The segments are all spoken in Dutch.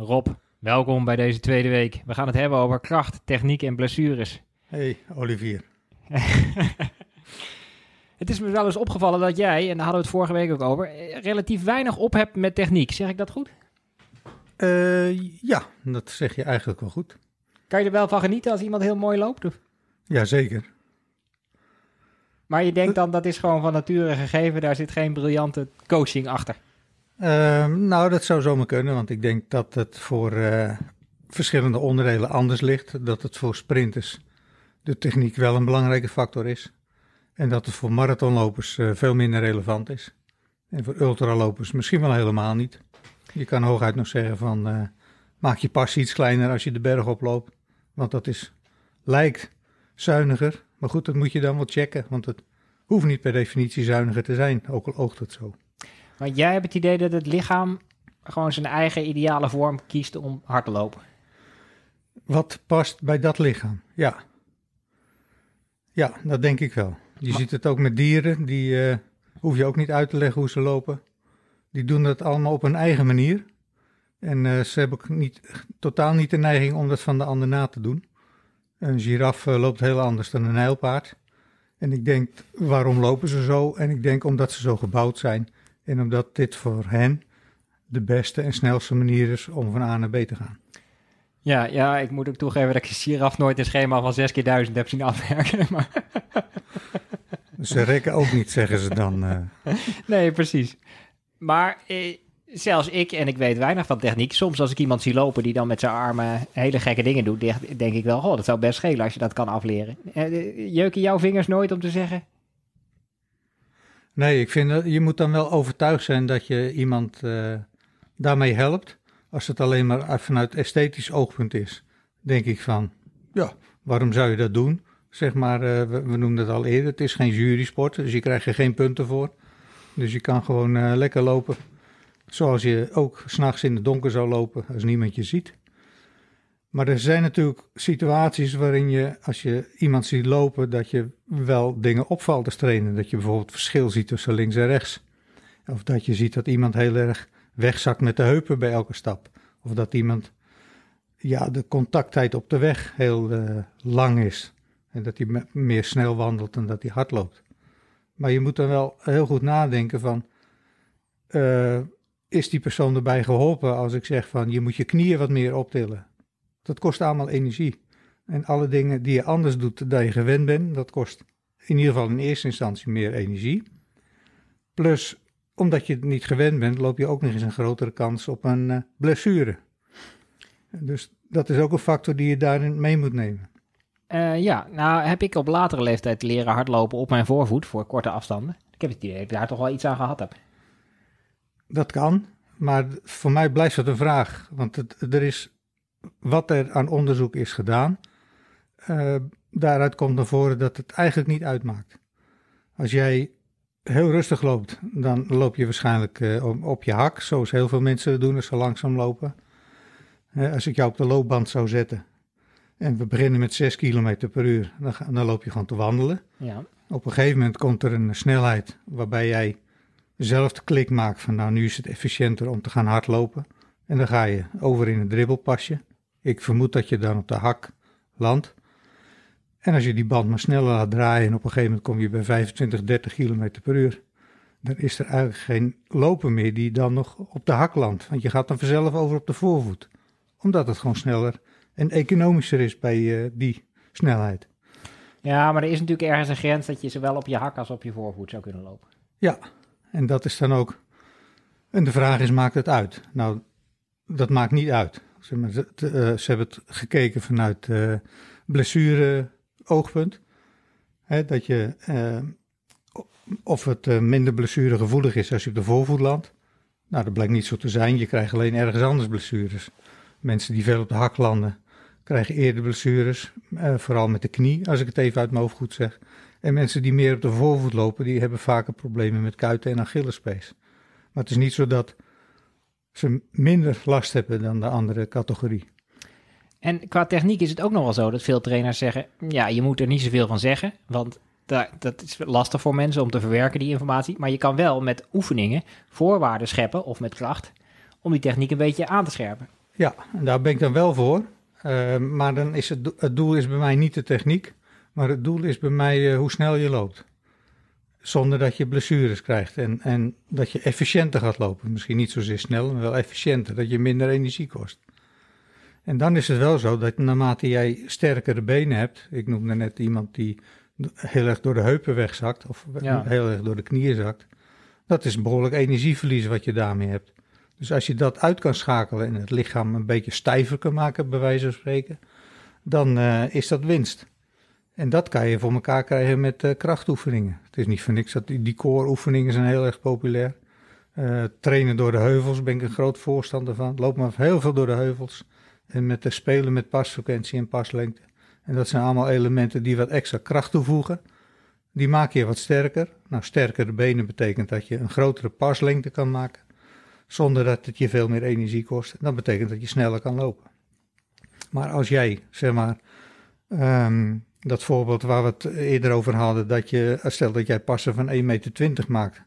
Rob, welkom bij deze tweede week. We gaan het hebben over kracht, techniek en blessures. Hey, Olivier. het is me wel eens opgevallen dat jij, en daar hadden we het vorige week ook over, eh, relatief weinig op hebt met techniek. Zeg ik dat goed? Uh, ja, dat zeg je eigenlijk wel goed. Kan je er wel van genieten als iemand heel mooi loopt? Of? Jazeker. Maar je denkt dan dat is gewoon van nature gegeven, daar zit geen briljante coaching achter? Uh, nou, dat zou zomaar kunnen, want ik denk dat het voor uh, verschillende onderdelen anders ligt. Dat het voor sprinters de techniek wel een belangrijke factor is. En dat het voor marathonlopers uh, veel minder relevant is. En voor ultralopers misschien wel helemaal niet. Je kan hooguit nog zeggen van uh, maak je pas iets kleiner als je de berg oploopt. Want dat is, lijkt zuiniger. Maar goed, dat moet je dan wel checken. Want het hoeft niet per definitie zuiniger te zijn, ook al oogt het zo. Maar jij hebt het idee dat het lichaam gewoon zijn eigen ideale vorm kiest om hard te lopen. Wat past bij dat lichaam? Ja. Ja, dat denk ik wel. Je ziet het ook met dieren, die uh, hoef je ook niet uit te leggen hoe ze lopen. Die doen dat allemaal op hun eigen manier. En uh, ze hebben ook niet, totaal niet de neiging om dat van de ander na te doen. Een giraf uh, loopt heel anders dan een nijlpaard. En ik denk, waarom lopen ze zo? En ik denk omdat ze zo gebouwd zijn. En omdat dit voor hen de beste en snelste manier is om van A naar B te gaan. Ja, ja, ik moet ook toegeven dat ik de giraf nooit een schema van 6 keer 1000 heb zien afwerken. Maar... Ze rekken ook niet, zeggen ze dan. Uh... Nee, precies. Maar eh, zelfs ik, en ik weet weinig van techniek, soms als ik iemand zie lopen die dan met zijn armen hele gekke dingen doet, denk ik wel, oh, dat zou best schelen als je dat kan afleren. Eh, jeuken jouw vingers nooit om te zeggen? Nee, ik vind dat je moet dan wel overtuigd zijn dat je iemand uh, daarmee helpt. Als het alleen maar vanuit esthetisch oogpunt is, denk ik van, ja, waarom zou je dat doen? Zeg maar, uh, we, we noemden het al eerder, het is geen jurysport, dus je krijgt er geen punten voor. Dus je kan gewoon uh, lekker lopen, zoals je ook s'nachts in het donker zou lopen als niemand je ziet. Maar er zijn natuurlijk situaties waarin je, als je iemand ziet lopen, dat je wel dingen opvalt als trainer. Dat je bijvoorbeeld verschil ziet tussen links en rechts. Of dat je ziet dat iemand heel erg wegzakt met de heupen bij elke stap. Of dat iemand, ja, de contacttijd op de weg heel uh, lang is. En dat hij meer snel wandelt dan dat hij hard loopt. Maar je moet dan wel heel goed nadenken van, uh, is die persoon erbij geholpen als ik zeg van, je moet je knieën wat meer optillen. Dat kost allemaal energie. En alle dingen die je anders doet dan je gewend bent, dat kost in ieder geval in eerste instantie meer energie. Plus, omdat je het niet gewend bent, loop je ook nog eens een grotere kans op een uh, blessure. Dus dat is ook een factor die je daarin mee moet nemen. Uh, ja, nou heb ik op latere leeftijd leren hardlopen op mijn voorvoet voor korte afstanden. Ik heb het idee dat ik daar toch wel iets aan gehad heb. Dat kan, maar voor mij blijft het een vraag. Want het, er is wat er aan onderzoek is gedaan, uh, daaruit komt naar voren dat het eigenlijk niet uitmaakt. Als jij heel rustig loopt, dan loop je waarschijnlijk uh, op, je hak, zoals heel veel mensen doen als ze langzaam lopen. Uh, als ik jou op de loopband zou zetten en we beginnen met 6 km per uur, dan, dan loop je gewoon te wandelen. Ja. Op een gegeven moment komt er een snelheid waarbij jij zelf de klik maakt van nou nu is het efficiënter om te gaan hardlopen. En dan ga je over in een dribbelpasje. Ik vermoed dat je dan op de hak landt. En als je die band maar sneller laat draaien en op een gegeven moment kom je bij 25, 30 km per uur, dan is er eigenlijk geen lopen meer die dan nog op de hak landt. Want je gaat dan vanzelf over op de voorvoet. Omdat het gewoon sneller en economischer is bij uh, die snelheid. Ja, maar er is natuurlijk ergens een grens dat je zowel op je hak als op je voorvoet zou kunnen lopen. Ja, en dat is dan ook. En de vraag is: maakt het uit? Nou, dat maakt niet uit. Ze, uh, ze hebben het gekeken vanuit uh, blessure-oogpunt. dat je, uh, of het minder blessuregevoelig is als je op de voorvoet landt. Nou, dat blijkt niet zo te zijn. Je krijgt alleen ergens anders blessures. Mensen die veel op de hak landen, krijgen eerder blessures. vooral met de knie, als ik het even uit mijn hoofd goed zeg. En mensen die meer op de voorvoet lopen, die hebben vaker problemen met kuiten en Achillespees. Maar het is niet zo dat ze minder last hebben dan de andere categorie. En qua techniek is het ook nog wel zo dat veel trainers zeggen: ja, je moet er niet zoveel van zeggen, want dat is lastig voor mensen om te verwerken, die informatie. Maar je kan wel met oefeningen voorwaarden scheppen of met kracht om die techniek een beetje aan te scherpen. Ja, daar ben ik dan wel voor. Uh, maar dan is het, het doel is bij mij niet de techniek, maar het doel is bij mij uh, hoe snel je loopt. Zonder dat je blessures krijgt en, en dat je efficiënter gaat lopen. Misschien niet zozeer snel, maar wel efficiënter, dat je minder energie kost. En dan is het wel zo dat naarmate jij sterkere benen hebt, ik noemde net iemand die heel erg door de heupen wegzakt, of ja. heel erg door de knieën zakt, dat is behoorlijk energieverlies wat je daarmee hebt. Dus als je dat uit kan schakelen en het lichaam een beetje stijver kan maken, bij wijze van spreken, dan uh, is dat winst. En dat kan je voor elkaar krijgen met uh, krachtoefeningen. Het is niet voor niks dat die, die core-oefeningen zijn heel erg populair. Uh, trainen door de heuvels ben ik een groot voorstander van. Loop maar heel veel door de heuvels. En met de spelen met pasfrequentie en paslengte. En dat zijn allemaal elementen die wat extra kracht toevoegen. Die maak je wat sterker. Nou, sterkere benen betekent dat je een grotere paslengte kan maken. Zonder dat het je veel meer energie kost. Dat betekent dat je sneller kan lopen. Maar als jij, zeg maar, um, dat voorbeeld waar we het eerder over hadden, dat je, stel dat jij passen van 1,20 meter maakt.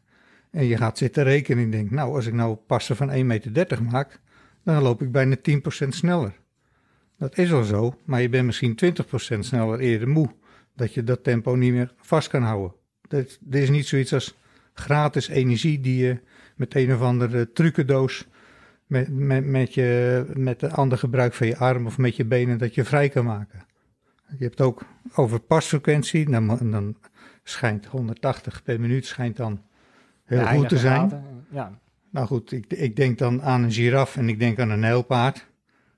En je gaat zitten rekenen en denkt, nou, als ik nou passen van 1,30 meter maak, dan loop ik bijna 10% sneller. Dat is al zo, maar je bent misschien 20% sneller eerder moe. Dat je dat tempo niet meer vast kan houden. Dit, is niet zoiets als gratis energie die je met een of andere trucendoos met, met, met, je, met de ander gebruik van je arm of met je benen dat je vrij kan maken. Je hebt ook over pasfrequentie, dan, dan schijnt 180 per minuut schijnt dan heel goed te zijn. ja. Nou goed, ik, ik denk dan aan een giraf en ik denk aan een nijlpaard.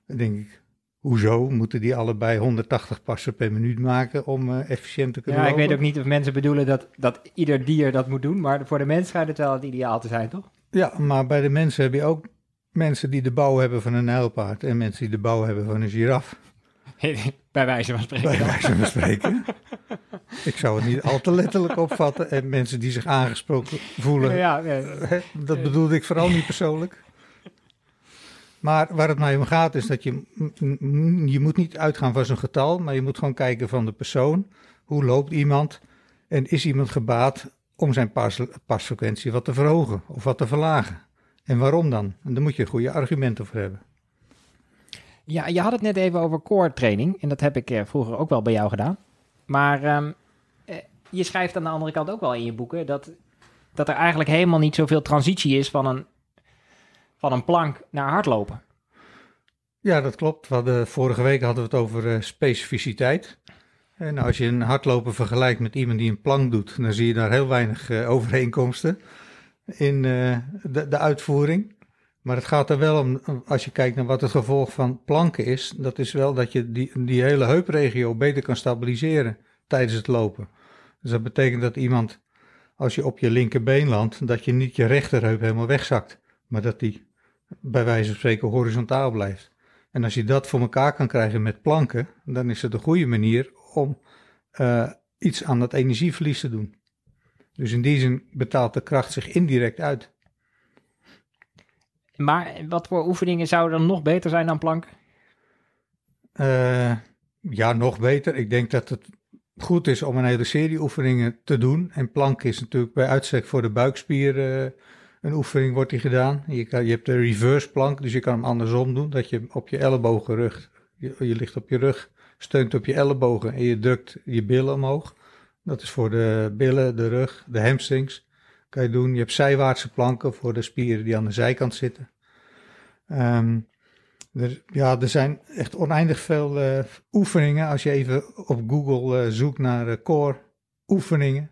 Dan denk ik, hoezo moeten die allebei 180 passen per minuut maken om uh, efficiënt te kunnen Ja, ik weet ook niet of mensen bedoelen dat, dat ieder dier dat moet doen, maar voor de mens schijnt het wel het ideaal te zijn, toch? Ja, maar bij de mensen heb je ook mensen die de bouw hebben van een nijlpaard en mensen die de bouw hebben van een giraf. Bij wijze van spreken. Bij wijze van spreken. ik zou het niet al te letterlijk opvatten. En mensen die zich aangesproken voelen, ja, dat bedoelde ik vooral niet persoonlijk. Maar waar het mij om gaat is dat je, je moet niet uitgaan van zo'n getal, maar je moet gewoon kijken van de persoon. Hoe loopt iemand? En is iemand gebaat om zijn pas, pasfrequentie wat te verhogen of wat te verlagen? En waarom dan? En daar moet je goede argumenten voor hebben. Ja, je had het net even over core training. En dat heb ik eh, vroeger ook wel bij jou gedaan. Maar um, je schrijft aan de andere kant ook wel in je boeken dat, dat er eigenlijk helemaal niet zoveel transitie is van een, van een plank naar hardlopen. Ja, dat klopt. Vorige week hadden we het over uh, specificiteit. En als je een hardloper vergelijkt met iemand die een plank doet, dan zie je daar heel weinig overeenkomsten in de, de uitvoering. Maar het gaat er wel om, als je kijkt naar wat het gevolg van planken is, dat is wel dat je die, die hele heupregio beter kan stabiliseren tijdens het lopen. Dus dat betekent dat iemand, als je op je linkerbeen landt, dat je niet je rechterheup helemaal wegzakt, maar dat die bij wijze van spreken horizontaal blijft. En als je dat voor elkaar kan krijgen met planken, dan is het een goede manier om uh, iets aan dat energieverlies te doen. Dus in die zin betaalt de kracht zich indirect uit. Maar wat voor oefeningen zouden dan nog beter zijn dan plank? Uh, ja, nog beter. Ik denk dat het goed is om een hele serie oefeningen te doen. En plank is natuurlijk bij uitstek voor de buikspier uh, een oefening wordt die gedaan. Je, kan, je hebt de reverse plank, dus je kan hem andersom doen. Dat je op je ellebogen rug, je, je ligt op je rug, steunt op je ellebogen en je drukt je billen omhoog. Dat is voor de billen, de rug, de hamstrings kan je doen. Je hebt zijwaartse planken voor de spieren die aan de zijkant zitten. Um, er, ja, er zijn echt oneindig veel uh, oefeningen. Als je even op Google uh, zoekt naar uh, core oefeningen,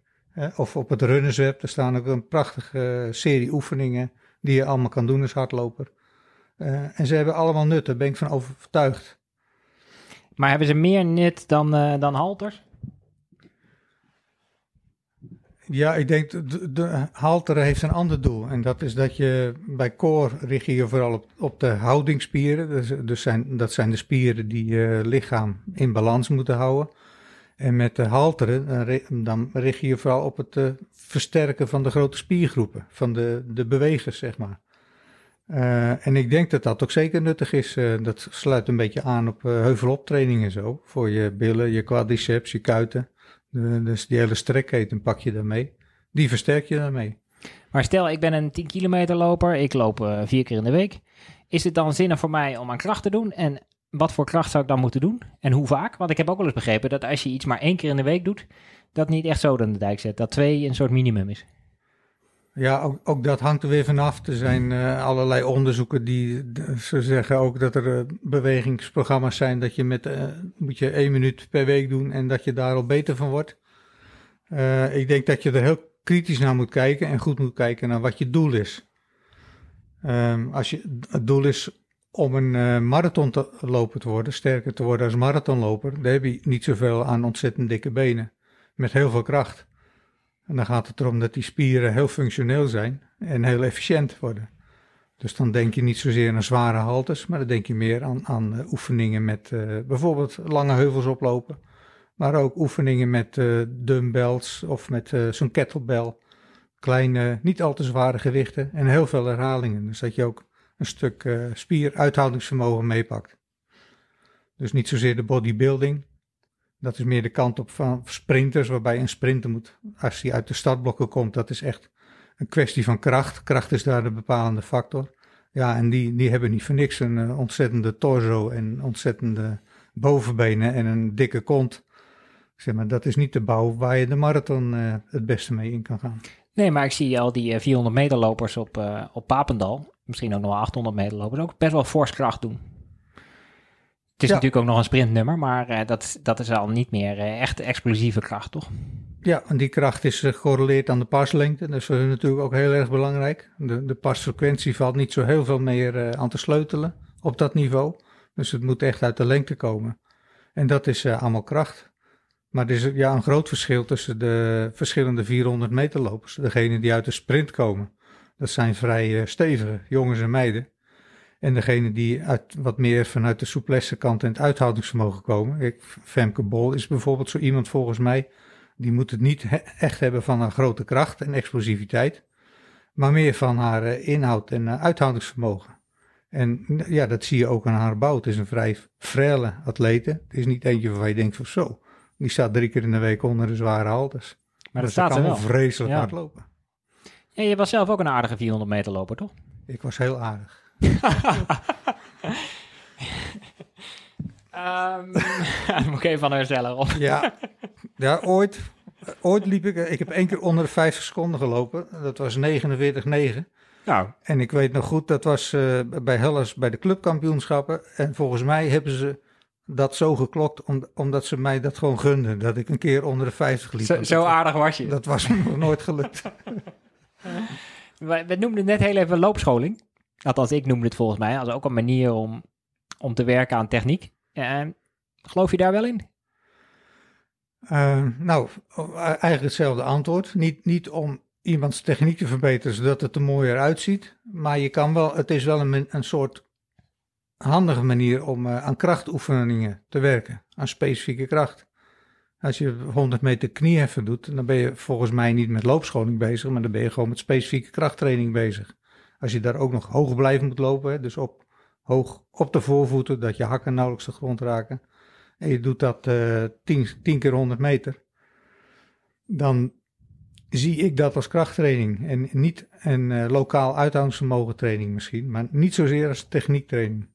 of op het runnersweb, er staan ook een prachtige serie oefeningen die je allemaal kan doen als hardloper. en ze hebben allemaal nut, daar ben ik van overtuigd. Maar hebben ze meer nut dan, dan halters? Ja, ik denk de, de haltere heeft een ander doel. En dat is dat je bij core richt je vooral op, op de houdingsspieren. Dus, dus zijn, dat zijn de spieren die je lichaam in balans moeten houden. En met de halteren, dan richt je je vooral op het uh, versterken van de grote spiergroepen, van de, de bewegers, zeg maar. Uh, en ik denk dat dat ook zeker nuttig is. Uh, dat sluit een beetje aan op heuveloptrainingen zo. Voor je billen, je quadriceps, je kuiten dus die hele strekketen pak je daarmee. Die versterk je daarmee. Maar stel, ik ben een 10 kilometer loper. Ik loop uh, vier keer in de week. Is het dan zinnig voor mij om aan kracht te doen? En wat voor kracht zou ik dan moeten doen? En hoe vaak? Want ik heb ook wel eens begrepen dat als je iets maar één keer in de week doet, dat niet echt zo aan de dijk zet. Dat twee een soort minimum is. Ja, ook, ook dat hangt er weer vanaf. Er zijn uh, allerlei onderzoeken die ze zeggen ook dat er uh, bewegingsprogramma's zijn dat je met uh, moet je één minuut per week doen en dat je daar al beter van wordt. ik denk dat je er heel kritisch naar moet kijken en goed moet kijken naar wat je doel is. Um, als je het doel is om een marathon te lopen te worden, sterker te worden als marathonloper, dan heb je niet zoveel aan ontzettend dikke benen met heel veel kracht. En dan gaat het erom dat die spieren heel functioneel zijn en heel efficiënt worden. Dus dan denk je niet zozeer aan zware haltes, maar dan denk je meer aan, aan uh, oefeningen met uh, bijvoorbeeld lange heuvels oplopen. Maar ook oefeningen met uh, dumbbells of met zo'n kettlebell. Kleine, niet al te zware gewichten en heel veel herhalingen. Dus dat je ook een stuk spieruithoudingsvermogen meepakt. Dus niet zozeer de bodybuilding, dat is meer de kant op van sprinters, waarbij een sprinter moet, als hij uit de startblokken komt, dat is echt een kwestie van kracht. Kracht is daar de bepalende factor. Ja, en die, die hebben niet voor niks een uh, ontzettende torso en ontzettende bovenbenen en een dikke kont. Zeg maar, dat is niet de bouw waar je de marathon uh, het beste mee in kan gaan. Nee, maar ik zie al die 400 meter lopers op, op Papendal, misschien ook nog wel 800 meter lopers, ook best wel fors kracht doen. Het is natuurlijk ook nog een sprintnummer, maar uh, dat, dat is al niet meer uh, echt explosieve kracht, toch? Ja, en die kracht is uh, gerelateerd aan de paslengte. Dat is voor hun natuurlijk ook heel erg belangrijk. De, de pasfrequentie valt niet zo heel veel meer aan te sleutelen op dat niveau. Dus het moet echt uit de lengte komen. En dat is allemaal kracht. Maar er is ja, een groot verschil tussen de verschillende 400 meter lopers. Degene die uit de sprint komen, dat zijn vrij stevige jongens en meiden. En degene die uit, wat meer vanuit de souplesse kant en het uithoudingsvermogen komen. Kijk, Femke Bol is bijvoorbeeld zo iemand volgens mij. Die moet het niet echt hebben van haar grote kracht en explosiviteit. Maar meer van haar uh, inhoud en uh, uithoudingsvermogen. En ja, dat zie je ook aan haar bouw. Het is een vrij frele atlete. Het is niet eentje waarvan je denkt van zo. Die staat drie keer in de week onder de zware haltes. Maar dat staat kan wel vreselijk ja. hard lopen. En je was zelf ook een aardige 400 meter loper, toch? Ik was heel aardig um, dan moet ik even van herstellen. Op. ja, ja ooit, ooit liep ik... Ik heb één keer onder de 50 seconden gelopen. Dat was 49,9. Nou. En ik weet nog goed, dat was uh, bij Hellas bij de clubkampioenschappen. En volgens mij hebben ze dat zo geklokt, om, omdat ze mij dat gewoon gunden. Dat ik een keer onder de 50 liep. Zo, zo aardig was je. Dat was me nog nooit gelukt. we, we noemden net heel even loopscholing. Althans, ik noemde het volgens mij als ook een manier om, om te werken aan techniek. Uh, geloof je daar wel in? Uh, nou, eigenlijk hetzelfde antwoord. Niet, niet om iemands techniek te verbeteren zodat het er mooier uitziet. Maar je kan wel, het is wel een, een soort handige manier om uh, aan krachtoefeningen te werken. Aan specifieke kracht. Als je 100 meter knieheffen doet, dan ben je volgens mij niet met loopscholing bezig, maar dan ben je gewoon met specifieke krachttraining bezig. Als je daar ook nog hoog blijven moet lopen, dus op, hoog op de voorvoeten, dat je hakken nauwelijks de grond raken. En je doet dat uh, 10, 10 keer 100 meter. Dan zie ik dat als krachttraining. En niet een uh, lokaal uithoudingsvermogen training misschien, maar niet zozeer als techniektraining.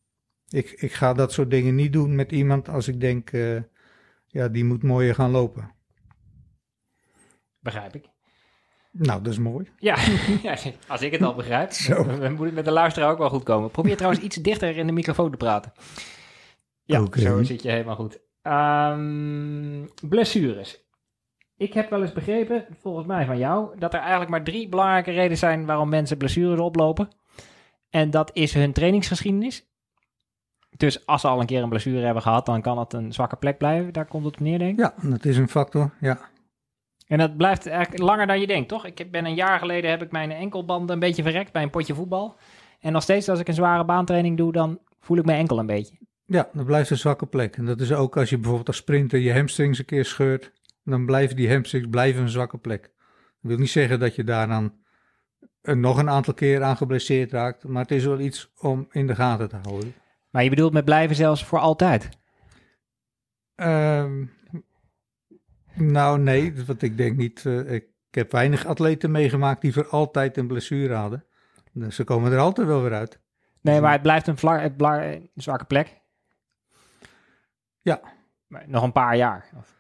Ik, ik ga dat soort dingen niet doen met iemand als ik denk, uh, ja, die moet mooier gaan lopen. Begrijp ik. Nou, dat is mooi. Ja, als ik het al begrijp, dan moet het met de luisteraar ook wel goed komen. Probeer trouwens iets dichter in de microfoon te praten. Ja, okay. zo zit je helemaal goed. Um, blessures. Ik heb wel eens begrepen, volgens mij van jou, dat er eigenlijk maar drie belangrijke redenen zijn waarom mensen blessures oplopen. En dat is hun trainingsgeschiedenis. Dus als ze al een keer een blessure hebben gehad, dan kan het een zwakke plek blijven. Daar komt het op neer, denk ik. Ja, dat is een factor, ja. En dat blijft eigenlijk langer dan je denkt, toch? Ik ben een jaar geleden heb ik mijn enkelbanden een beetje verrekt bij een potje voetbal. En nog steeds als ik een zware baantraining doe, dan voel ik mijn enkel een beetje. Ja, dat blijft een zwakke plek. En dat is ook als je bijvoorbeeld als sprinter je hamstrings een keer scheurt, dan blijven die hamstrings blijven een zwakke plek. Dat wil niet zeggen dat je daar dan nog een aantal keer aan geblesseerd raakt, maar het is wel iets om in de gaten te houden. Maar je bedoelt met blijven zelfs voor altijd? Um, nou, nee, want ik denk niet. Uh, ik, heb weinig atleten meegemaakt die voor altijd een blessure hadden. Dus ze komen er altijd wel weer uit. Nee, maar het blijft een, vla- het bla- een zwakke plek. Ja. Maar nog een paar jaar. Of-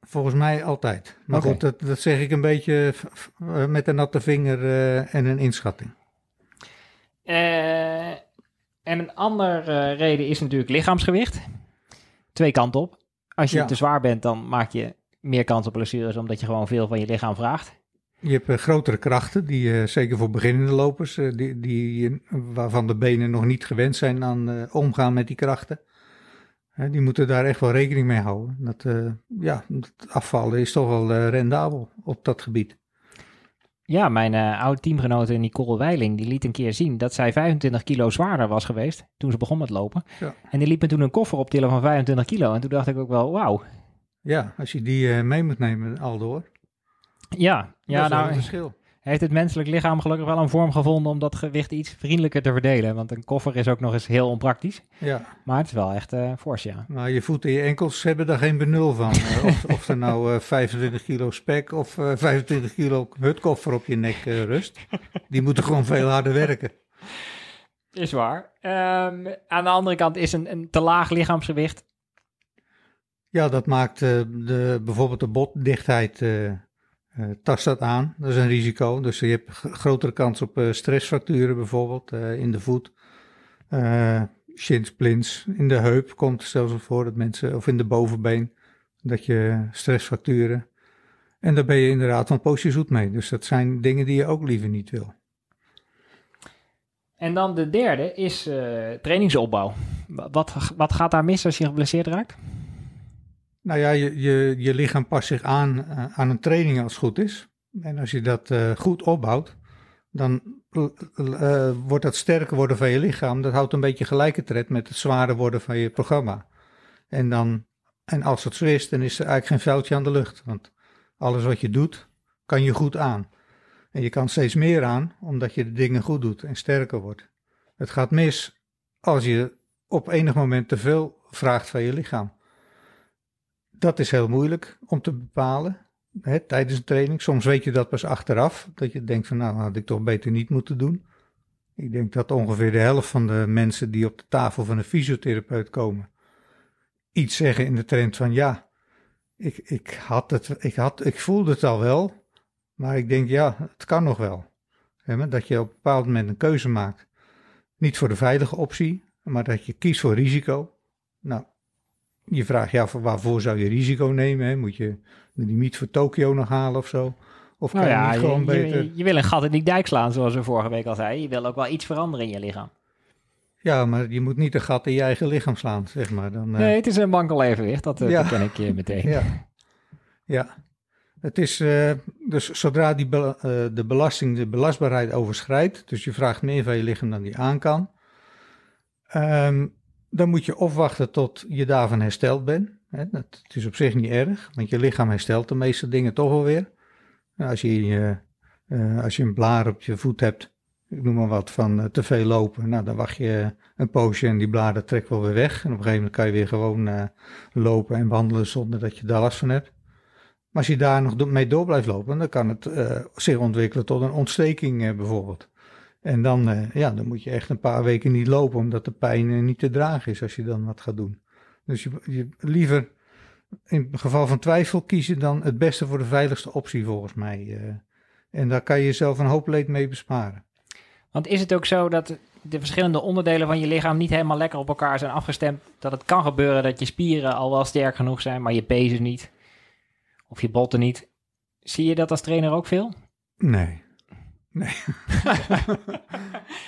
Volgens mij altijd. Maar goed, dat, dat zeg ik een beetje eh, met een natte vinger eh, en een inschatting. Eh, en een andere reden is natuurlijk lichaamsgewicht. Twee kanten op. Als je Ja. te zwaar bent, dan maak je meer kans op blessures, omdat je gewoon veel van je lichaam vraagt. Je hebt eh, grotere krachten, die, eh, zeker voor beginnende lopers, eh, die, die, waarvan de benen nog niet gewend zijn aan omgaan met die krachten. Die moeten daar echt wel rekening mee houden. Dat, ja, dat afvallen is toch wel rendabel op dat gebied. Ja, mijn oude teamgenote Nicole Weiling, die liet een keer zien dat zij 25 kilo zwaarder was geweest toen ze begon met lopen. Ja. En die liet me toen een koffer optillen van 25 kilo. En toen dacht ik ook wel, wauw. Ja, als je die eh, mee moet nemen, Aldoor. Ja, ja dat is nou een verschil. heeft het menselijk lichaam gelukkig wel een vorm gevonden om dat gewicht iets vriendelijker te verdelen. Want een koffer is ook nog eens heel onpraktisch. Ja, Maar het is wel echt eh fors, ja. maar je voeten en je enkels hebben daar geen benul van. Eh, of, of er nou eh, 25 kilo spek of eh, 25 kilo hutkoffer op je nek rust. Die moeten gewoon veel harder werken. Is waar. Ehm, aan de andere kant is een, een te laag lichaamsgewicht. Ja, dat maakt eh, de, bijvoorbeeld de botdichtheid, eh, tast dat aan. Dat is een risico. Dus je hebt grotere kans op stressfracturen bijvoorbeeld in de voet. Shinsplints in de heup komt zelfs voor dat mensen, of in de bovenbeen, dat je stressfracturen. En daar ben je inderdaad van poosje zoet mee. Dus dat zijn dingen die je ook liever niet wil. En dan de derde is trainingsopbouw. Wa- Wat, wat gaat daar mis als je geblesseerd raakt? Nou ja, je, je, je lichaam past zich aan eh, aan een training als het goed is. En als je dat eh, goed opbouwt, dan eh, wordt dat sterker worden van je lichaam. Dat houdt een beetje gelijke tred met het zwaarder worden van je programma. En, dan, en als het zo is, dan is er eigenlijk geen vuiltje aan de lucht. Want alles wat je doet, kan je goed aan. En je kan steeds meer aan, omdat je de dingen goed doet en sterker wordt. Het gaat mis als je op enig moment te veel vraagt van je lichaam. Dat is heel moeilijk om te bepalen hè, tijdens een training. Soms weet je dat pas achteraf. Dat je denkt van nou had ik toch beter niet moeten doen. Ik denk dat ongeveer de helft van de mensen die op de tafel van een fysiotherapeut komen. Iets zeggen in de trend van ja, ik, ik, had het, ik, had, ik voelde het al wel. Maar ik denk ja, het kan nog wel. Dat je op een bepaald moment een keuze maakt. Niet voor de veilige optie, maar dat je kiest voor risico. Nou, je vraagt je af waarvoor zou je risico nemen? Hè? Moet je de limiet voor Tokio nog halen of zo? Of kan Nou je ja, niet je, gewoon je- beter... je wil een gat in die dijk slaan, zoals we vorige week al zeiden. Je wil ook wel iets veranderen in je lichaam. Ja, maar je moet niet een gat in je eigen lichaam slaan, zeg maar. Dan, eh, Nee, het is een wankel evenwicht. Dat eh, Ja. ken ik eh, meteen. Ja. ja. Het is dus zodra die be- de belasting de belastbaarheid overschrijdt, dus je vraagt meer van je lichaam dan die aan kan, ehm, dan moet je of wachten tot je daarvan hersteld bent. Het is op zich niet erg, want je lichaam herstelt de meeste dingen toch wel weer. Als, je, eh, als je een blaar op je voet hebt, ik noem maar wat, van eh, te veel lopen, nou, dan wacht je een poosje en die bladen trekt wel weer weg. En op een gegeven moment kan je weer gewoon eh, lopen en wandelen zonder dat je daar last van hebt. Maar als je daar nog mee door blijft lopen, dan kan het zich ontwikkelen tot een ontsteking bijvoorbeeld. En dan, eh, ja, dan moet je echt een paar weken niet lopen, omdat de pijn eh, niet te dragen is als je dan wat gaat doen. Dus je, je liever in het geval van twijfel kiezen dan het beste voor de veiligste optie volgens mij. eh. en daar kan je jezelf een hoop leed mee besparen. Want is het ook zo dat de verschillende onderdelen van je lichaam niet helemaal lekker op elkaar zijn afgestemd? Dat het kan gebeuren dat je spieren al wel sterk genoeg zijn, maar je pezen niet. Of je botten niet. Zie je dat als trainer ook veel? Nee.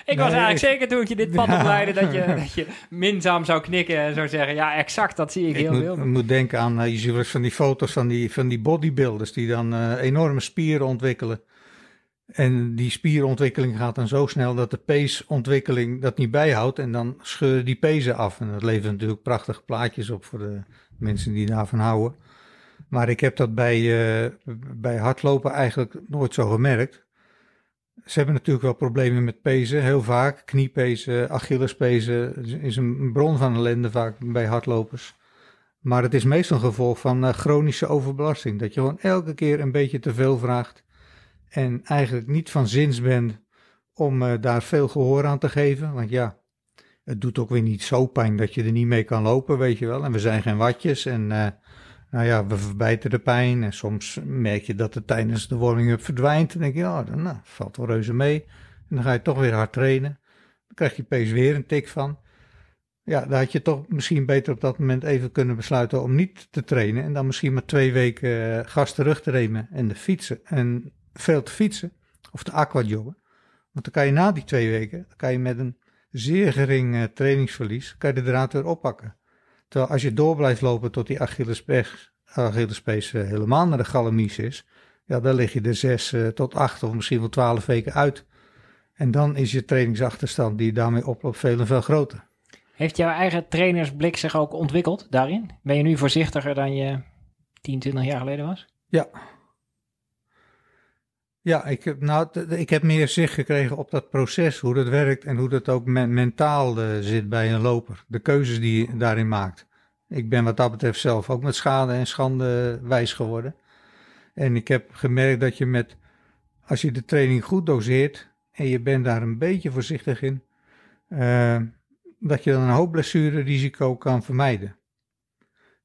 Ik was eigenlijk ik- zeker toen ik je dit pad Ja. opleidde dat je, dat je minzaam zou knikken en zou zeggen, ja exact, dat zie ik, Ik heel moet, veel. moet denken aan, eh, je ziet wel eens van die foto's van die, van die bodybuilders die dan eh, enorme spieren ontwikkelen. En die spierontwikkeling gaat dan zo snel dat de peesontwikkeling dat niet bijhoudt. En dan scheuren die pezen af. En dat levert natuurlijk prachtige plaatjes op voor de mensen die daarvan houden. Maar ik heb dat bij, eh, bij hardlopen eigenlijk nooit zo gemerkt. Ze hebben natuurlijk wel problemen met pezen, heel vaak. Kniepezen, Achillespezen is een bron van ellende vaak bij hardlopers. Maar het is meestal een gevolg van eh, chronische overbelasting. Dat je gewoon elke keer een beetje te veel vraagt. En eigenlijk niet van zins bent om eh, daar veel gehoor aan te geven. Want ja, het doet ook weer niet zo pijn dat je er niet mee kan lopen, weet je wel. En we zijn geen watjes en eh, nou ja, we verbijten de pijn. En soms merk je dat het tijdens de warming-up verdwijnt. En denk je, oh, dan nou, valt wel reuze mee. En dan ga je toch weer hard trainen. Dan krijg je opeens weer een tik van. Ja, daar had je toch misschien beter op dat moment even kunnen besluiten om niet te trainen. En dan misschien maar twee weken uh, gas terug te nemen en de fietsen. En veel te fietsen. Of de aquajoggen. Want dan kan je na die twee weken, dan kan je met een zeer gering uh, trainingsverlies, kan je de draad weer oppakken. Terwijl als je door blijft lopen tot die Achillespees, Achillespees uh, helemaal naar de galamies is, ja, dan lig je er zes uh, tot acht of misschien wel twaalf weken uit. En dan is je trainingsachterstand die je daarmee oploopt veel en veel groter. Heeft jouw eigen trainersblik zich ook ontwikkeld daarin? Ben je nu voorzichtiger dan je 10, 20 jaar geleden was? Ja. Ja, ik heb, nou, ik heb meer zicht gekregen op dat proces, hoe dat werkt en hoe dat ook men, mentaal uh, zit bij een loper. De keuzes die je daarin maakt. Ik ben wat dat betreft zelf ook met schade en schande wijs geworden. En ik heb gemerkt dat je met, als je de training goed doseert en je bent daar een beetje voorzichtig in, uh, dat je dan een hoop blessurerisico kan vermijden.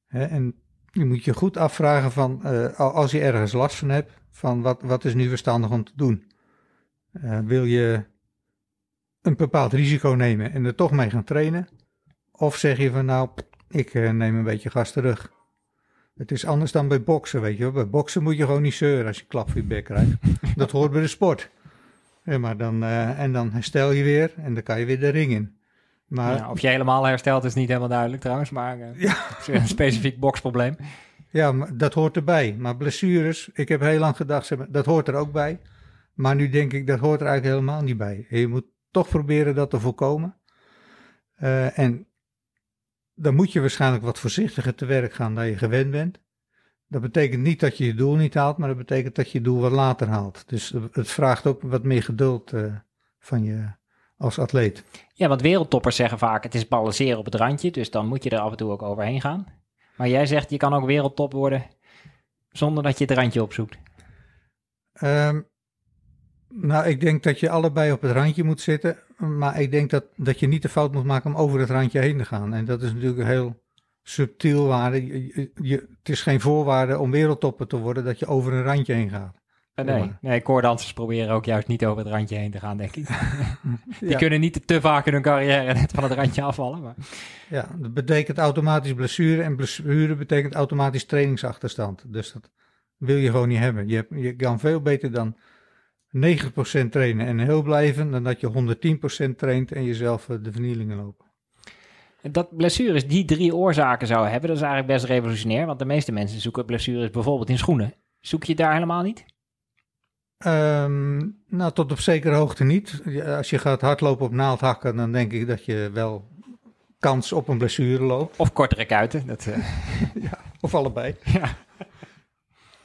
Hè, en je moet je goed afvragen van, uh, als je ergens last van hebt, van wat, wat is nu verstandig om te doen. Uh, wil je een bepaald risico nemen en er toch mee gaan trainen? Of zeg je van nou, ik uh, neem een beetje gas terug. Het is anders dan bij boksen, weet je wel. Bij boksen moet je gewoon niet zeuren als je klap voor je bek krijgt. Dat hoort bij de sport. Ja, maar dan, uh, en dan herstel je weer en dan kan je weer de ring in. Maar, ja, of je helemaal herstelt is niet helemaal duidelijk trouwens, maar uh, ja. een specifiek boksprobleem. Ja, dat hoort erbij. Maar blessures, ik heb heel lang gedacht, dat hoort er ook bij. Maar nu denk ik, dat hoort er eigenlijk helemaal niet bij. Je moet toch proberen dat te voorkomen. Uh, en dan moet je waarschijnlijk wat voorzichtiger te werk gaan dan je gewend bent. Dat betekent niet dat je je doel niet haalt, maar dat betekent dat je je doel wat later haalt. Dus het vraagt ook wat meer geduld uh, van je als atleet. Ja, want wereldtoppers zeggen vaak het is balanceren op het randje, dus dan moet je er af en toe ook overheen gaan. Maar jij zegt je kan ook wereldtop worden zonder dat je het randje opzoekt. Um, nou, ik denk dat je allebei op het randje moet zitten. Maar ik denk dat, dat je niet de fout moet maken om over het randje heen te gaan. En dat is natuurlijk heel subtiel waarde. Je, het is geen voorwaarde om wereldtopper te worden dat je over een randje heen gaat. Nee, nee, koordansers proberen ook juist niet over het randje heen te gaan, denk ik. Die ja. kunnen niet te vaak in hun carrière net van het randje afvallen. Maar... Ja, dat betekent automatisch blessure. En blessure betekent automatisch trainingsachterstand. Dus dat wil je gewoon niet hebben. Je, je kan veel beter dan 90% trainen en heel blijven, dan dat je 110% traint en jezelf de vernielingen lopen. Dat blessures die drie oorzaken zouden hebben, dat is eigenlijk best revolutionair. Want de meeste mensen zoeken blessures bijvoorbeeld in schoenen. Zoek je daar helemaal niet? Um, nou, tot op zekere hoogte niet. Als je gaat hardlopen op naaldhakken, dan denk ik dat je wel kans op een blessure loopt. Of kortere kuiten. Dat, uh... ja, of allebei. Ja.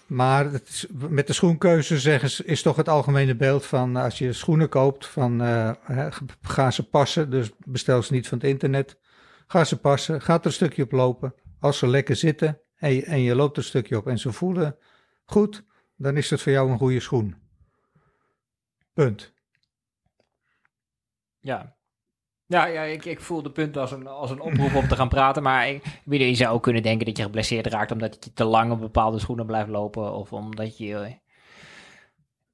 Maar is, met de schoenkeuze zeggen ze, is toch het algemene beeld van als je schoenen koopt, van uh, ga ze passen. Dus bestel ze niet van het internet. Ga ze passen, ga er een stukje op lopen. Als ze lekker zitten en je, en je loopt er een stukje op en ze voelen goed, dan is het voor jou een goede schoen. Punt. Ja. Ja, ja ik, ik voel de punt als een, als een oproep om te gaan praten. Maar ik, je zou ook kunnen denken dat je geblesseerd raakt omdat je te lang op bepaalde schoenen blijft lopen. Of omdat je. Eh,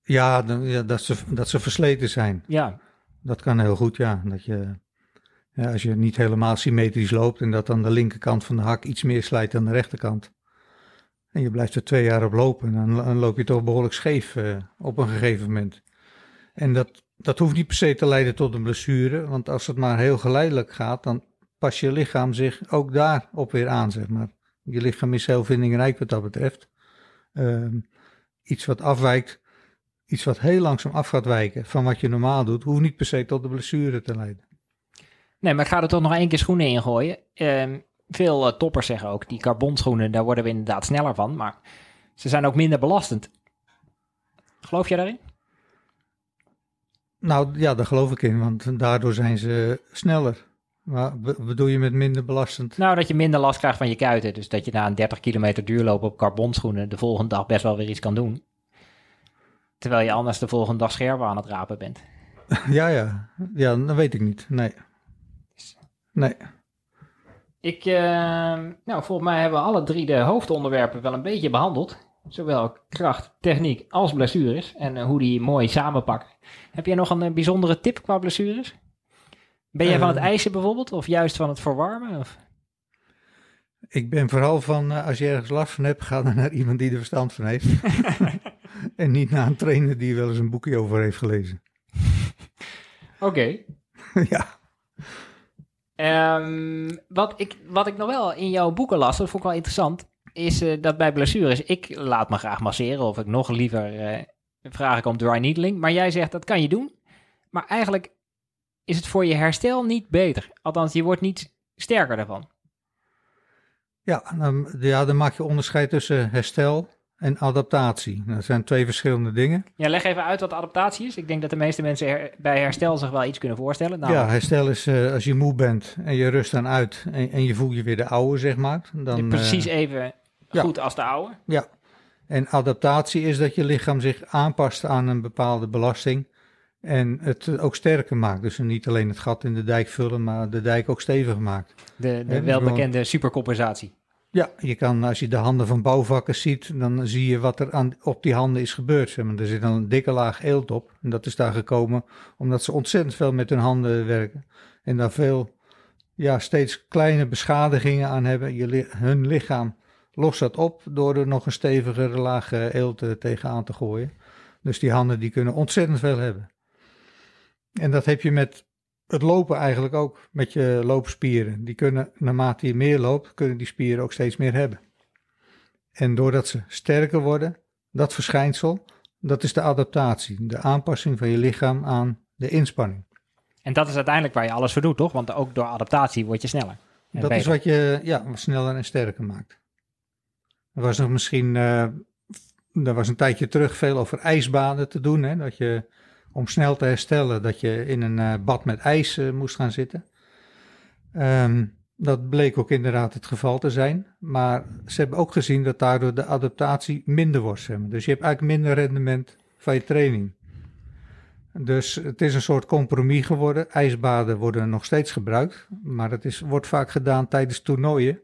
ja, ja dat, ze, dat ze versleten zijn. Ja. Dat kan heel goed, ja. Dat je, ja. Als je niet helemaal symmetrisch loopt en dat dan de linkerkant van de hak iets meer slijt dan de rechterkant. En je blijft er twee jaar op lopen, dan, dan loop je toch behoorlijk scheef uh, op een gegeven moment. En dat, dat hoeft niet per se te leiden tot een blessure, want als het maar heel geleidelijk gaat, dan pas je lichaam zich ook daarop weer aan, zeg maar. Je lichaam is heel vindingrijk wat dat betreft. Um, iets wat afwijkt, iets wat heel langzaam af gaat wijken van wat je normaal doet, hoeft niet per se tot de blessure te leiden. Nee, maar ik ga er toch nog één keer schoenen in gooien. Um, veel uh, toppers zeggen ook, die carbonschoenen, daar worden we inderdaad sneller van, maar ze zijn ook minder belastend. Geloof jij daarin? Nou ja, daar geloof ik in, want daardoor zijn ze sneller. Maar bedoel je met minder belastend? Nou, dat je minder last krijgt van je kuiten. Dus dat je na een 30 kilometer duurlopen op carbonschoenen de volgende dag best wel weer iets kan doen. Terwijl je anders de volgende dag scherper aan het rapen bent. Ja, ja. Ja, dat weet ik niet. Nee. Nee. Ik, uh, nou, volgens mij hebben we alle drie de hoofdonderwerpen wel een beetje behandeld. Zowel kracht, techniek als blessures. En uh, hoe die mooi samenpakken. Heb jij nog een uh, bijzondere tip qua blessures? Ben jij van het ijsen bijvoorbeeld? Of juist van het verwarmen? Of? Ik ben vooral van, als je ergens last van hebt, ga dan naar iemand die er verstand van heeft. en niet naar een trainer die wel eens een boekje over heeft gelezen. Oké. Okay. ja. Um, wat, ik, wat ik nog wel in jouw boeken las, dat vond ik wel interessant, is uh, dat bij blessures, ik laat me graag masseren of ik nog liever uh, vraag ik om dry needling. Maar jij zegt dat kan je doen, maar eigenlijk is het voor je herstel niet beter. Althans, je wordt niet sterker daarvan. Ja, dan, ja, dan maak je onderscheid tussen herstel en adaptatie. Dat zijn twee verschillende dingen. Ja, leg even uit wat adaptatie is. Ik denk dat de meeste mensen her, bij herstel zich wel iets kunnen voorstellen. Nou, ja, herstel is uh, als je moe bent en je rust dan uit en, en je voelt je weer de oude, zeg maar. Dan, precies uh, even goed als de oude. Ja, en adaptatie is dat je lichaam zich aanpast aan een bepaalde belasting en het ook sterker maakt. Dus niet alleen het gat in de dijk vullen, maar de dijk ook steviger maakt. De, de welbekende supercompensatie. Ja, je kan, als je de handen van bouwvakkers ziet, dan zie je wat er aan, op die handen is gebeurd. Zeg maar. Er zit een dikke laag eelt op. En dat is daar gekomen omdat ze ontzettend veel met hun handen werken. En daar veel, ja, steeds kleine beschadigingen aan hebben. Je, hun lichaam lost dat op door er nog een stevigere laag eelt tegenaan te gooien. Dus die handen die kunnen ontzettend veel hebben. En dat heb je met het lopen eigenlijk ook met je loopspieren. Die kunnen, naarmate je meer loopt, kunnen die spieren ook steeds meer hebben. En doordat ze sterker worden, dat verschijnsel, dat is de adaptatie. De aanpassing van je lichaam aan de inspanning. En dat is uiteindelijk waar je alles voor doet, toch? Want ook door adaptatie word je sneller. Dat beter. is wat je ja, sneller en sterker maakt. Er was nog misschien, uh, er was een tijdje terug veel over ijsbaden te doen. Hè? Dat je om snel te herstellen dat je in een uh, bad met ijs uh, moest gaan zitten. Um, dat bleek ook inderdaad het geval te zijn. Maar ze hebben ook gezien dat daardoor de adaptatie minder wordt. Dus je hebt eigenlijk minder rendement van je training. Dus het is een soort compromis geworden. IJsbaden worden nog steeds gebruikt. Maar het is, wordt vaak gedaan tijdens toernooien.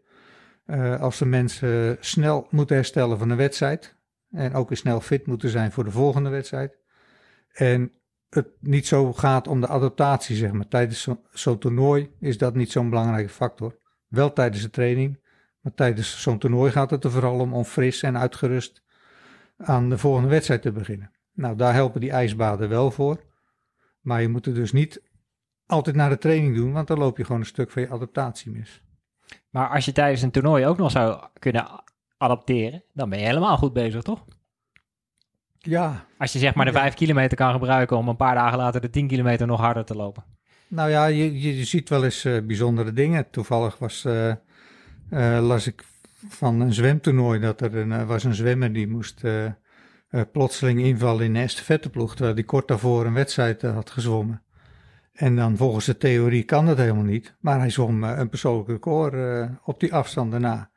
Uh, als de mensen snel moeten herstellen van een wedstrijd. En ook weer snel fit moeten zijn voor de volgende wedstrijd. En het niet zo gaat om de adaptatie, zeg maar. Tijdens zo'n zo toernooi is dat niet zo'n belangrijke factor. Wel tijdens de training, maar tijdens zo'n toernooi gaat het er vooral om om fris en uitgerust aan de volgende wedstrijd te beginnen. Nou, daar helpen die ijsbaden wel voor. Maar je moet het dus niet altijd naar de training doen, want dan loop je gewoon een stuk van je adaptatie mis. Maar als je tijdens een toernooi ook nog zou kunnen adapteren, dan ben je helemaal goed bezig, toch? Ja. Als je zeg maar de ja. 5 kilometer kan gebruiken om een paar dagen later de 10 kilometer nog harder te lopen. Nou ja, je, je, je ziet wel eens uh, bijzondere dingen. Toevallig was, uh, uh, las ik van een zwemtoernooi dat er een, was een zwemmer die moest plotseling invallen in de estafetteploeg, terwijl die kort daarvoor een wedstrijd had gezwommen. En dan volgens de theorie kan dat helemaal niet, maar hij zwom een persoonlijk record op die afstand daarna.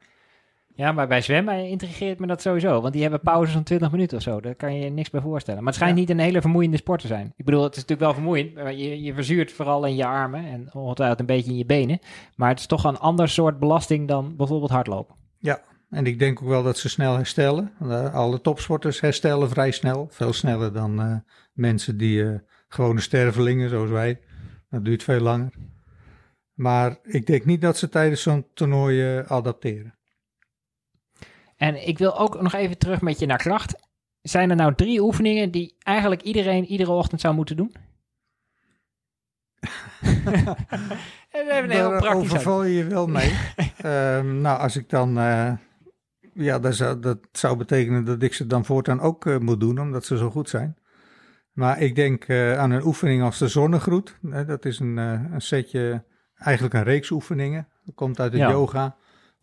Ja, maar bij zwemmen intrigeert me dat sowieso. Want die hebben pauzes van 20 minuten of zo. Daar kan je je niks bij voorstellen. Maar het schijnt ja. niet een hele vermoeiende sport te zijn. Ik bedoel, het is natuurlijk wel vermoeiend. Maar je, je verzuurt vooral in je armen en ongetwijfeld een beetje in je benen. Maar het is toch een ander soort belasting dan bijvoorbeeld hardlopen. Ja, en ik denk ook wel dat ze snel herstellen. Alle topsporters herstellen vrij snel. Veel sneller dan uh, mensen die uh, gewone stervelingen zoals wij. Dat duurt veel langer. Maar ik denk niet dat ze tijdens zo'n toernooi uh, adapteren. En ik wil ook nog even terug met je naar kracht. Zijn er nou drie oefeningen die eigenlijk iedereen iedere ochtend zou moeten doen? Even heel Daar praktisch overval je je wel mee. um, nou, als ik dan... Uh, ja, dat zou, dat zou betekenen dat ik ze dan voortaan ook uh, moet doen, omdat ze zo goed zijn. Maar ik denk uh, aan een oefening als de zonnegroet. dat is een, een setje, eigenlijk een reeks oefeningen. Dat komt uit de ja. yoga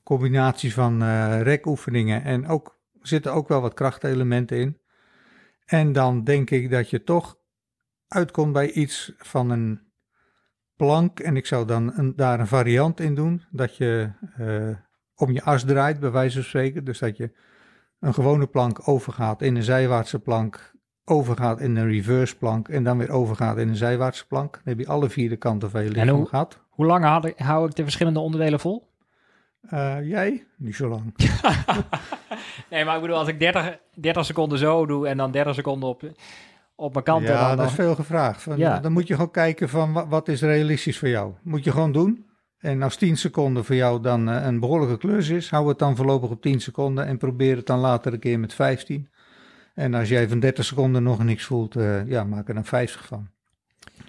combinatie van uh, rekoefeningen en ook zitten ook wel wat krachtelementen in. En dan denk ik dat je toch uitkomt bij iets van een plank. En ik zou dan een, daar een variant in doen. Dat je uh, om je as draait, bij wijze van spreken. Dus dat je een gewone plank overgaat in een zijwaartse plank overgaat in een reverse plank en dan weer overgaat in een zijwaartse plank. Dan heb je alle vier de kanten van je En lichaam hoe- gehad. Hoe lang hou ik de verschillende onderdelen vol? Eh, jij? Niet zo lang. Nee, maar ik bedoel, als ik 30, 30 seconden zo doe en dan 30 seconden op, op mijn kanten. ja, dan, dat is veel gevraagd. Van, Ja. Dan moet je gewoon kijken van wa- wat is realistisch voor jou. Moet je gewoon doen. En als 10 seconden voor jou dan eh, een behoorlijke klus is, hou het dan voorlopig op 10 seconden en probeer het dan later een keer met 15. En als jij van 30 seconden nog niks voelt, eh, ja, maak er dan 50 van.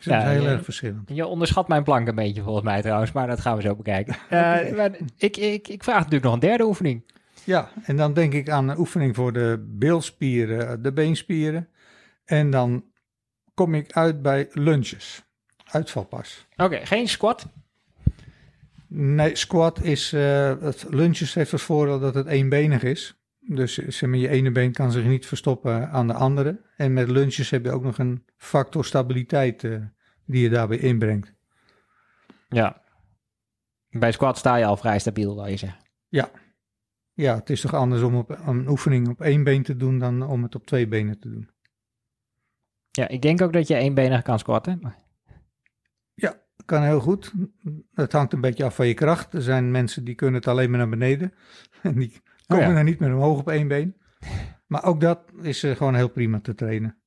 Ja, is heel ja. erg verschillend. Je onderschat mijn plank een beetje volgens mij trouwens, maar dat gaan we zo bekijken. Eh, maar ik, ik, ik vraag natuurlijk nog een derde oefening. Ja, en dan denk ik aan een oefening voor de bilspieren, de beenspieren. En dan kom ik uit bij lunges, uitvalpas. Oké, geen squat. Nee, squat is, eh, het lunges heeft als voordeel dat het eenbenig is. Dus zeg maar, je ene been kan zich niet verstoppen aan de andere. En met lunges heb je ook nog een factor stabiliteit eh, die je daarbij inbrengt. Ja. Bij squat sta je al vrij stabiel, wil je zeggen. Ja, het is toch anders om op, een oefening op één been te doen dan om het op twee benen te doen. Ja, ik denk ook dat je eenbenig kan squatten. maar- kan heel goed. Het hangt een beetje af van je kracht. Er zijn mensen die kunnen het alleen maar naar beneden. En die komen ja. dan niet meer omhoog op één been. Maar ook dat is eh, gewoon heel prima te trainen.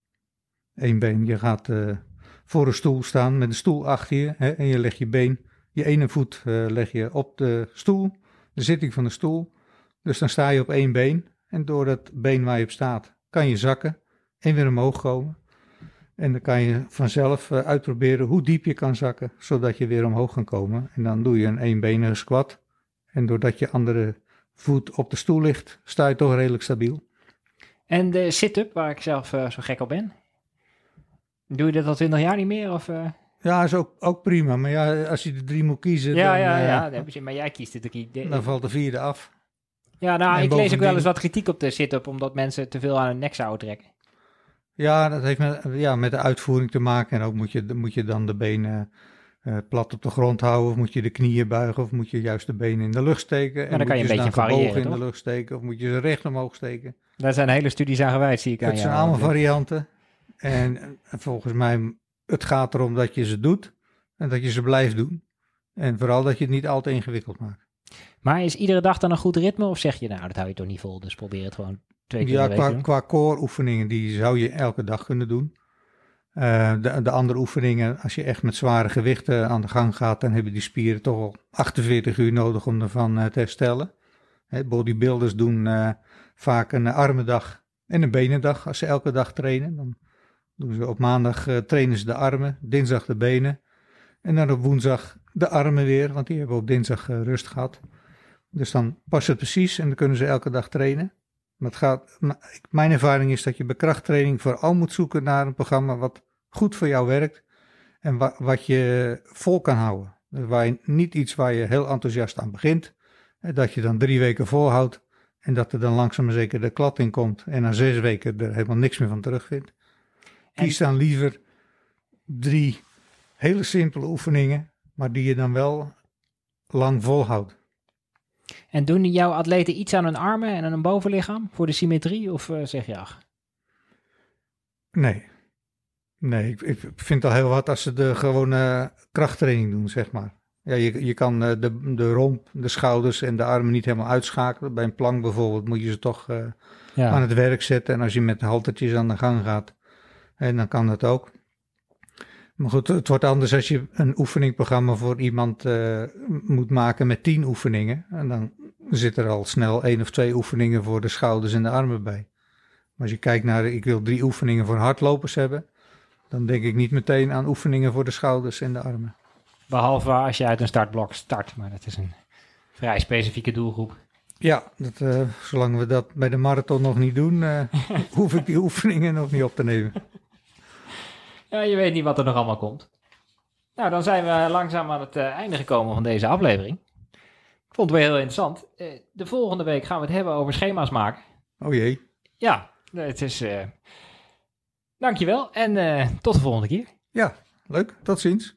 Eén been. Je gaat eh, voor een stoel staan met een stoel achter je. Hè, en je legt je been, je ene voet eh, leg je op de stoel. De zitting van de stoel. Dus dan sta je op één been. En door dat been waar je op staat kan je zakken en weer omhoog komen. En dan kan je vanzelf uitproberen hoe diep je kan zakken, zodat je weer omhoog kan komen. En dan doe je een eenbenige squat. En doordat je andere voet op de stoel ligt, sta je toch redelijk stabiel. En de sit-up, waar ik zelf eh, zo gek op ben. Doe je dat al 20 jaar niet meer? Of, eh? Ja, is ook, ook prima. Maar ja, als je de drie moet kiezen, Ja, dan, ja, eh, ja. dat heb je- Maar jij kiest het ook. de- dan valt de vierde af. Ja, nou, En ik lees ook wel eens wat kritiek op de sit-up, omdat mensen te veel aan hun nek zouden trekken. Ja, dat heeft met, ja, met de uitvoering te maken. En ook moet je, moet je dan de benen eh, plat op de grond houden. Of moet je de knieën buigen. Of moet je juist de benen in de lucht steken. En dan kan je een beetje variëren, in toch? de lucht steken. Of moet je ze recht omhoog steken. Daar zijn hele studies aan gewijd, zie ik aan Het zijn allemaal varianten. En eh, volgens mij, het gaat erom dat je ze doet. En dat je ze blijft doen. En vooral dat je het niet al te ingewikkeld maakt. Maar is iedere dag dan een goed ritme? Of zeg je, nou, dat hou je toch niet vol, dus probeer het gewoon twee keer Ja, de week te qua, qua core oefeningen, die zou je elke dag kunnen doen. Eh, de, de andere oefeningen, als je echt met zware gewichten aan de gang gaat, dan hebben die spieren toch al 48 uur nodig om ervan eh, te herstellen. Hè, bodybuilders doen eh, vaak een armendag en een benendag als ze elke dag trainen. Dan doen ze op maandag trainen ze de armen, dinsdag de benen en dan op woensdag de armen weer, want die hebben op dinsdag rust gehad. Dus dan past het precies en dan kunnen ze elke dag trainen. Maar het gaat, mijn ervaring is dat je bij krachttraining vooral moet zoeken naar een programma wat goed voor jou werkt en wa- wat je vol kan houden. Dus Waar je, niet iets waar je heel enthousiast aan begint, dat je dan drie weken volhoudt en dat er dan langzaam maar zeker de klad in komt en na zes weken er helemaal niks meer van terugvindt. Kies dan liever drie hele simpele oefeningen, maar die je dan wel lang volhoudt. En doen jouw atleten iets aan hun armen en aan hun bovenlichaam voor de symmetrie? Of eh, zeg je, ach, Nee. Nee, ik, ik vind al heel wat als ze de gewone krachttraining doen, zeg maar. Ja, je, je kan eh, de, de romp, de schouders en de armen niet helemaal uitschakelen. Bij een plank bijvoorbeeld moet je ze toch eh, ja. aan het werk zetten. En als je met haltertjes aan de gang gaat, en dan kan dat ook. Maar goed, het wordt anders als je een oefeningprogramma voor iemand eh, moet maken met tien oefeningen. En dan zit er al snel één of twee oefeningen voor de schouders en de armen bij. Maar als je kijkt naar, ik wil drie oefeningen voor hardlopers hebben, dan denk ik niet meteen aan oefeningen voor de schouders en de armen. Behalve als je uit een startblok start, maar dat is een vrij specifieke doelgroep. Ja, dat, eh, zolang we dat bij de marathon nog niet doen, eh, hoef ik die oefeningen nog niet op te nemen. Ja, je weet niet wat er nog allemaal komt. Nou, dan zijn we langzaam aan het eh, einde gekomen van deze aflevering. Ik vond het weer heel interessant. Eh, de volgende week gaan we het hebben over schema's maken. Oh jee. Ja, het is... eh Dankjewel en tot de volgende keer. Ja, leuk. Tot ziens.